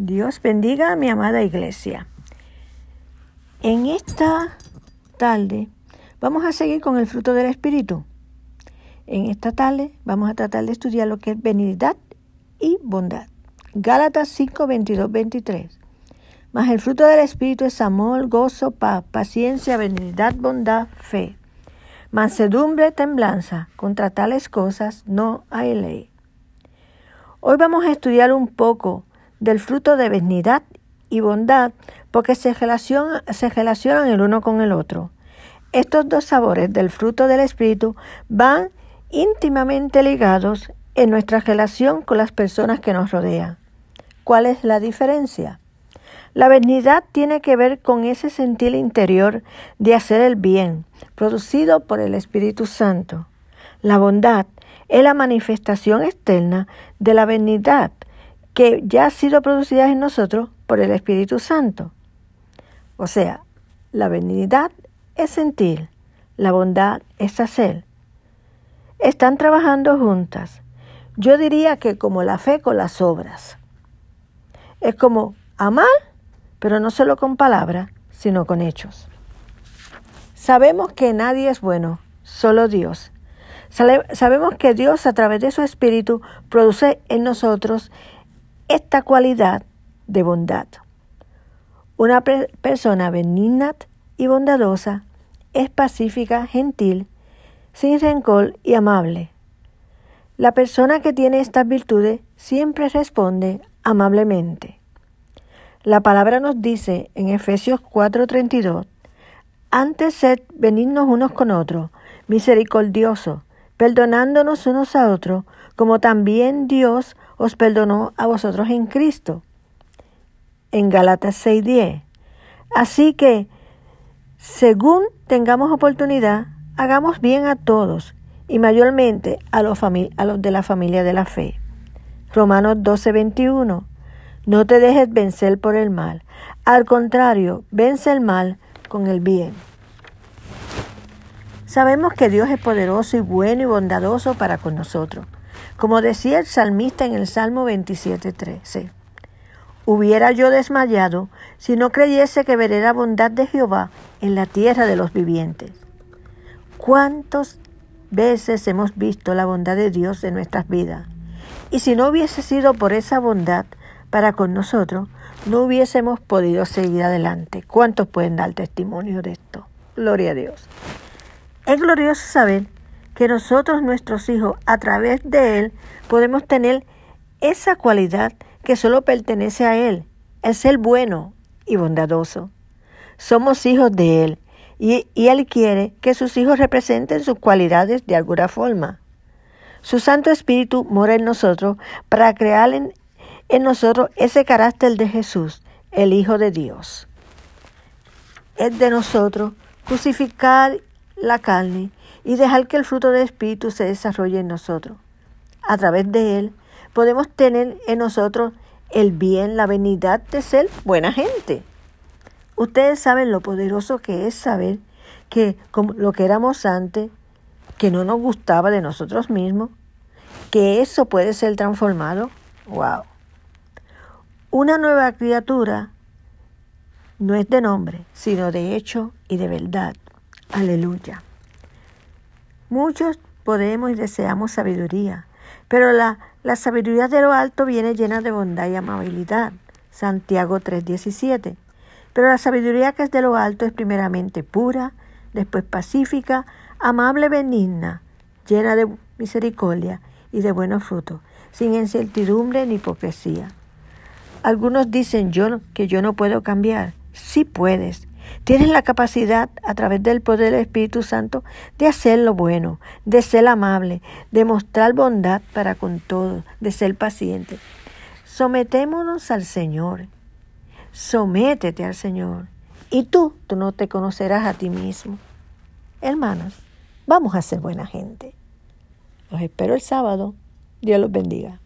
Dios bendiga a mi amada iglesia. En esta tarde vamos a seguir con el fruto del Espíritu. En esta tarde vamos a tratar de estudiar lo que es benignidad y bondad. Gálatas 5, 22, 23. Mas el fruto del Espíritu es amor, gozo, paz, paciencia, benignidad, bondad, fe. Mansedumbre, temblanza. Contra tales cosas no hay ley. Hoy vamos a estudiar un poco del fruto de benignidad y bondad porque se relacionan, se relacionan el uno con el otro. Estos dos sabores del fruto del Espíritu van íntimamente ligados en nuestra relación con las personas que nos rodean. ¿Cuál es la diferencia? La benignidad tiene que ver con ese sentir interior de hacer el bien, producido por el Espíritu Santo. La bondad es la manifestación externa de la benignidad que ya ha sido producida en nosotros por el Espíritu Santo. O sea, la benignidad es sentir, la bondad es hacer. Están trabajando juntas. Yo diría que como la fe con las obras. Es como amar, pero no solo con palabras, sino con hechos. Sabemos que nadie es bueno, solo Dios. Sabemos que Dios a través de su Espíritu produce en nosotros esta cualidad de bondad. Una persona benigna y bondadosa es pacífica, gentil, sin rencor y amable. La persona que tiene estas virtudes siempre responde amablemente. La palabra nos dice en Efesios 4:32, antes sed benignos unos con otros, misericordiosos, perdonándonos unos a otros, como también Dios os perdonó a vosotros en Cristo. En Galatas 6:10. Así que, según tengamos oportunidad, hagamos bien a todos y mayormente a los, de la familia de la fe. Romanos 12:21. No te dejes vencer por el mal. Al contrario, vence el mal con el bien. Sabemos que Dios es poderoso y bueno y bondadoso para con nosotros. Como decía el salmista en el Salmo 27.13, hubiera yo desmayado si no creyese que veré la bondad de Jehová en la tierra de los vivientes. ¿Cuántas veces hemos visto la bondad de Dios en nuestras vidas? Y si no hubiese sido por esa bondad para con nosotros, no hubiésemos podido seguir adelante. ¿Cuántos pueden dar testimonio de esto? Gloria a Dios. Es glorioso saber que nosotros, nuestros hijos, a través de Él, podemos tener esa cualidad que solo pertenece a Él, el ser bueno y bondadoso. Somos hijos de Él y, Él quiere que sus hijos representen sus cualidades de alguna forma. Su Santo Espíritu mora en nosotros para crear en, en nosotros ese carácter de Jesús, el Hijo de Dios. Es de nosotros crucificar la carne y dejar que el fruto del Espíritu se desarrolle en nosotros. A través de él podemos tener en nosotros el bien, la benignidad de ser buena gente. Ustedes saben lo poderoso que es saber que como lo que éramos antes, que no nos gustaba de nosotros mismos, que eso puede ser transformado. ¡Wow! Una nueva criatura no es de nombre, sino de hecho y de verdad. Aleluya. Muchos podemos y deseamos sabiduría, pero la, la sabiduría de lo alto viene llena de bondad y amabilidad. Santiago 3:17. Pero la sabiduría que es de lo alto es primeramente pura, después pacífica, amable, benigna, llena de misericordia y de buenos frutos, sin incertidumbre ni hipocresía. Algunos dicen yo que yo no puedo cambiar. Sí puedes. Tienes la capacidad, a través del poder del Espíritu Santo, de hacer lo bueno, de ser amable, de mostrar bondad para con todos, de ser paciente. Sometémonos al Señor. Sométete al Señor. Y tú, tú no te conocerás a ti mismo. Hermanos, vamos a ser buena gente. Los espero el sábado. Dios los bendiga.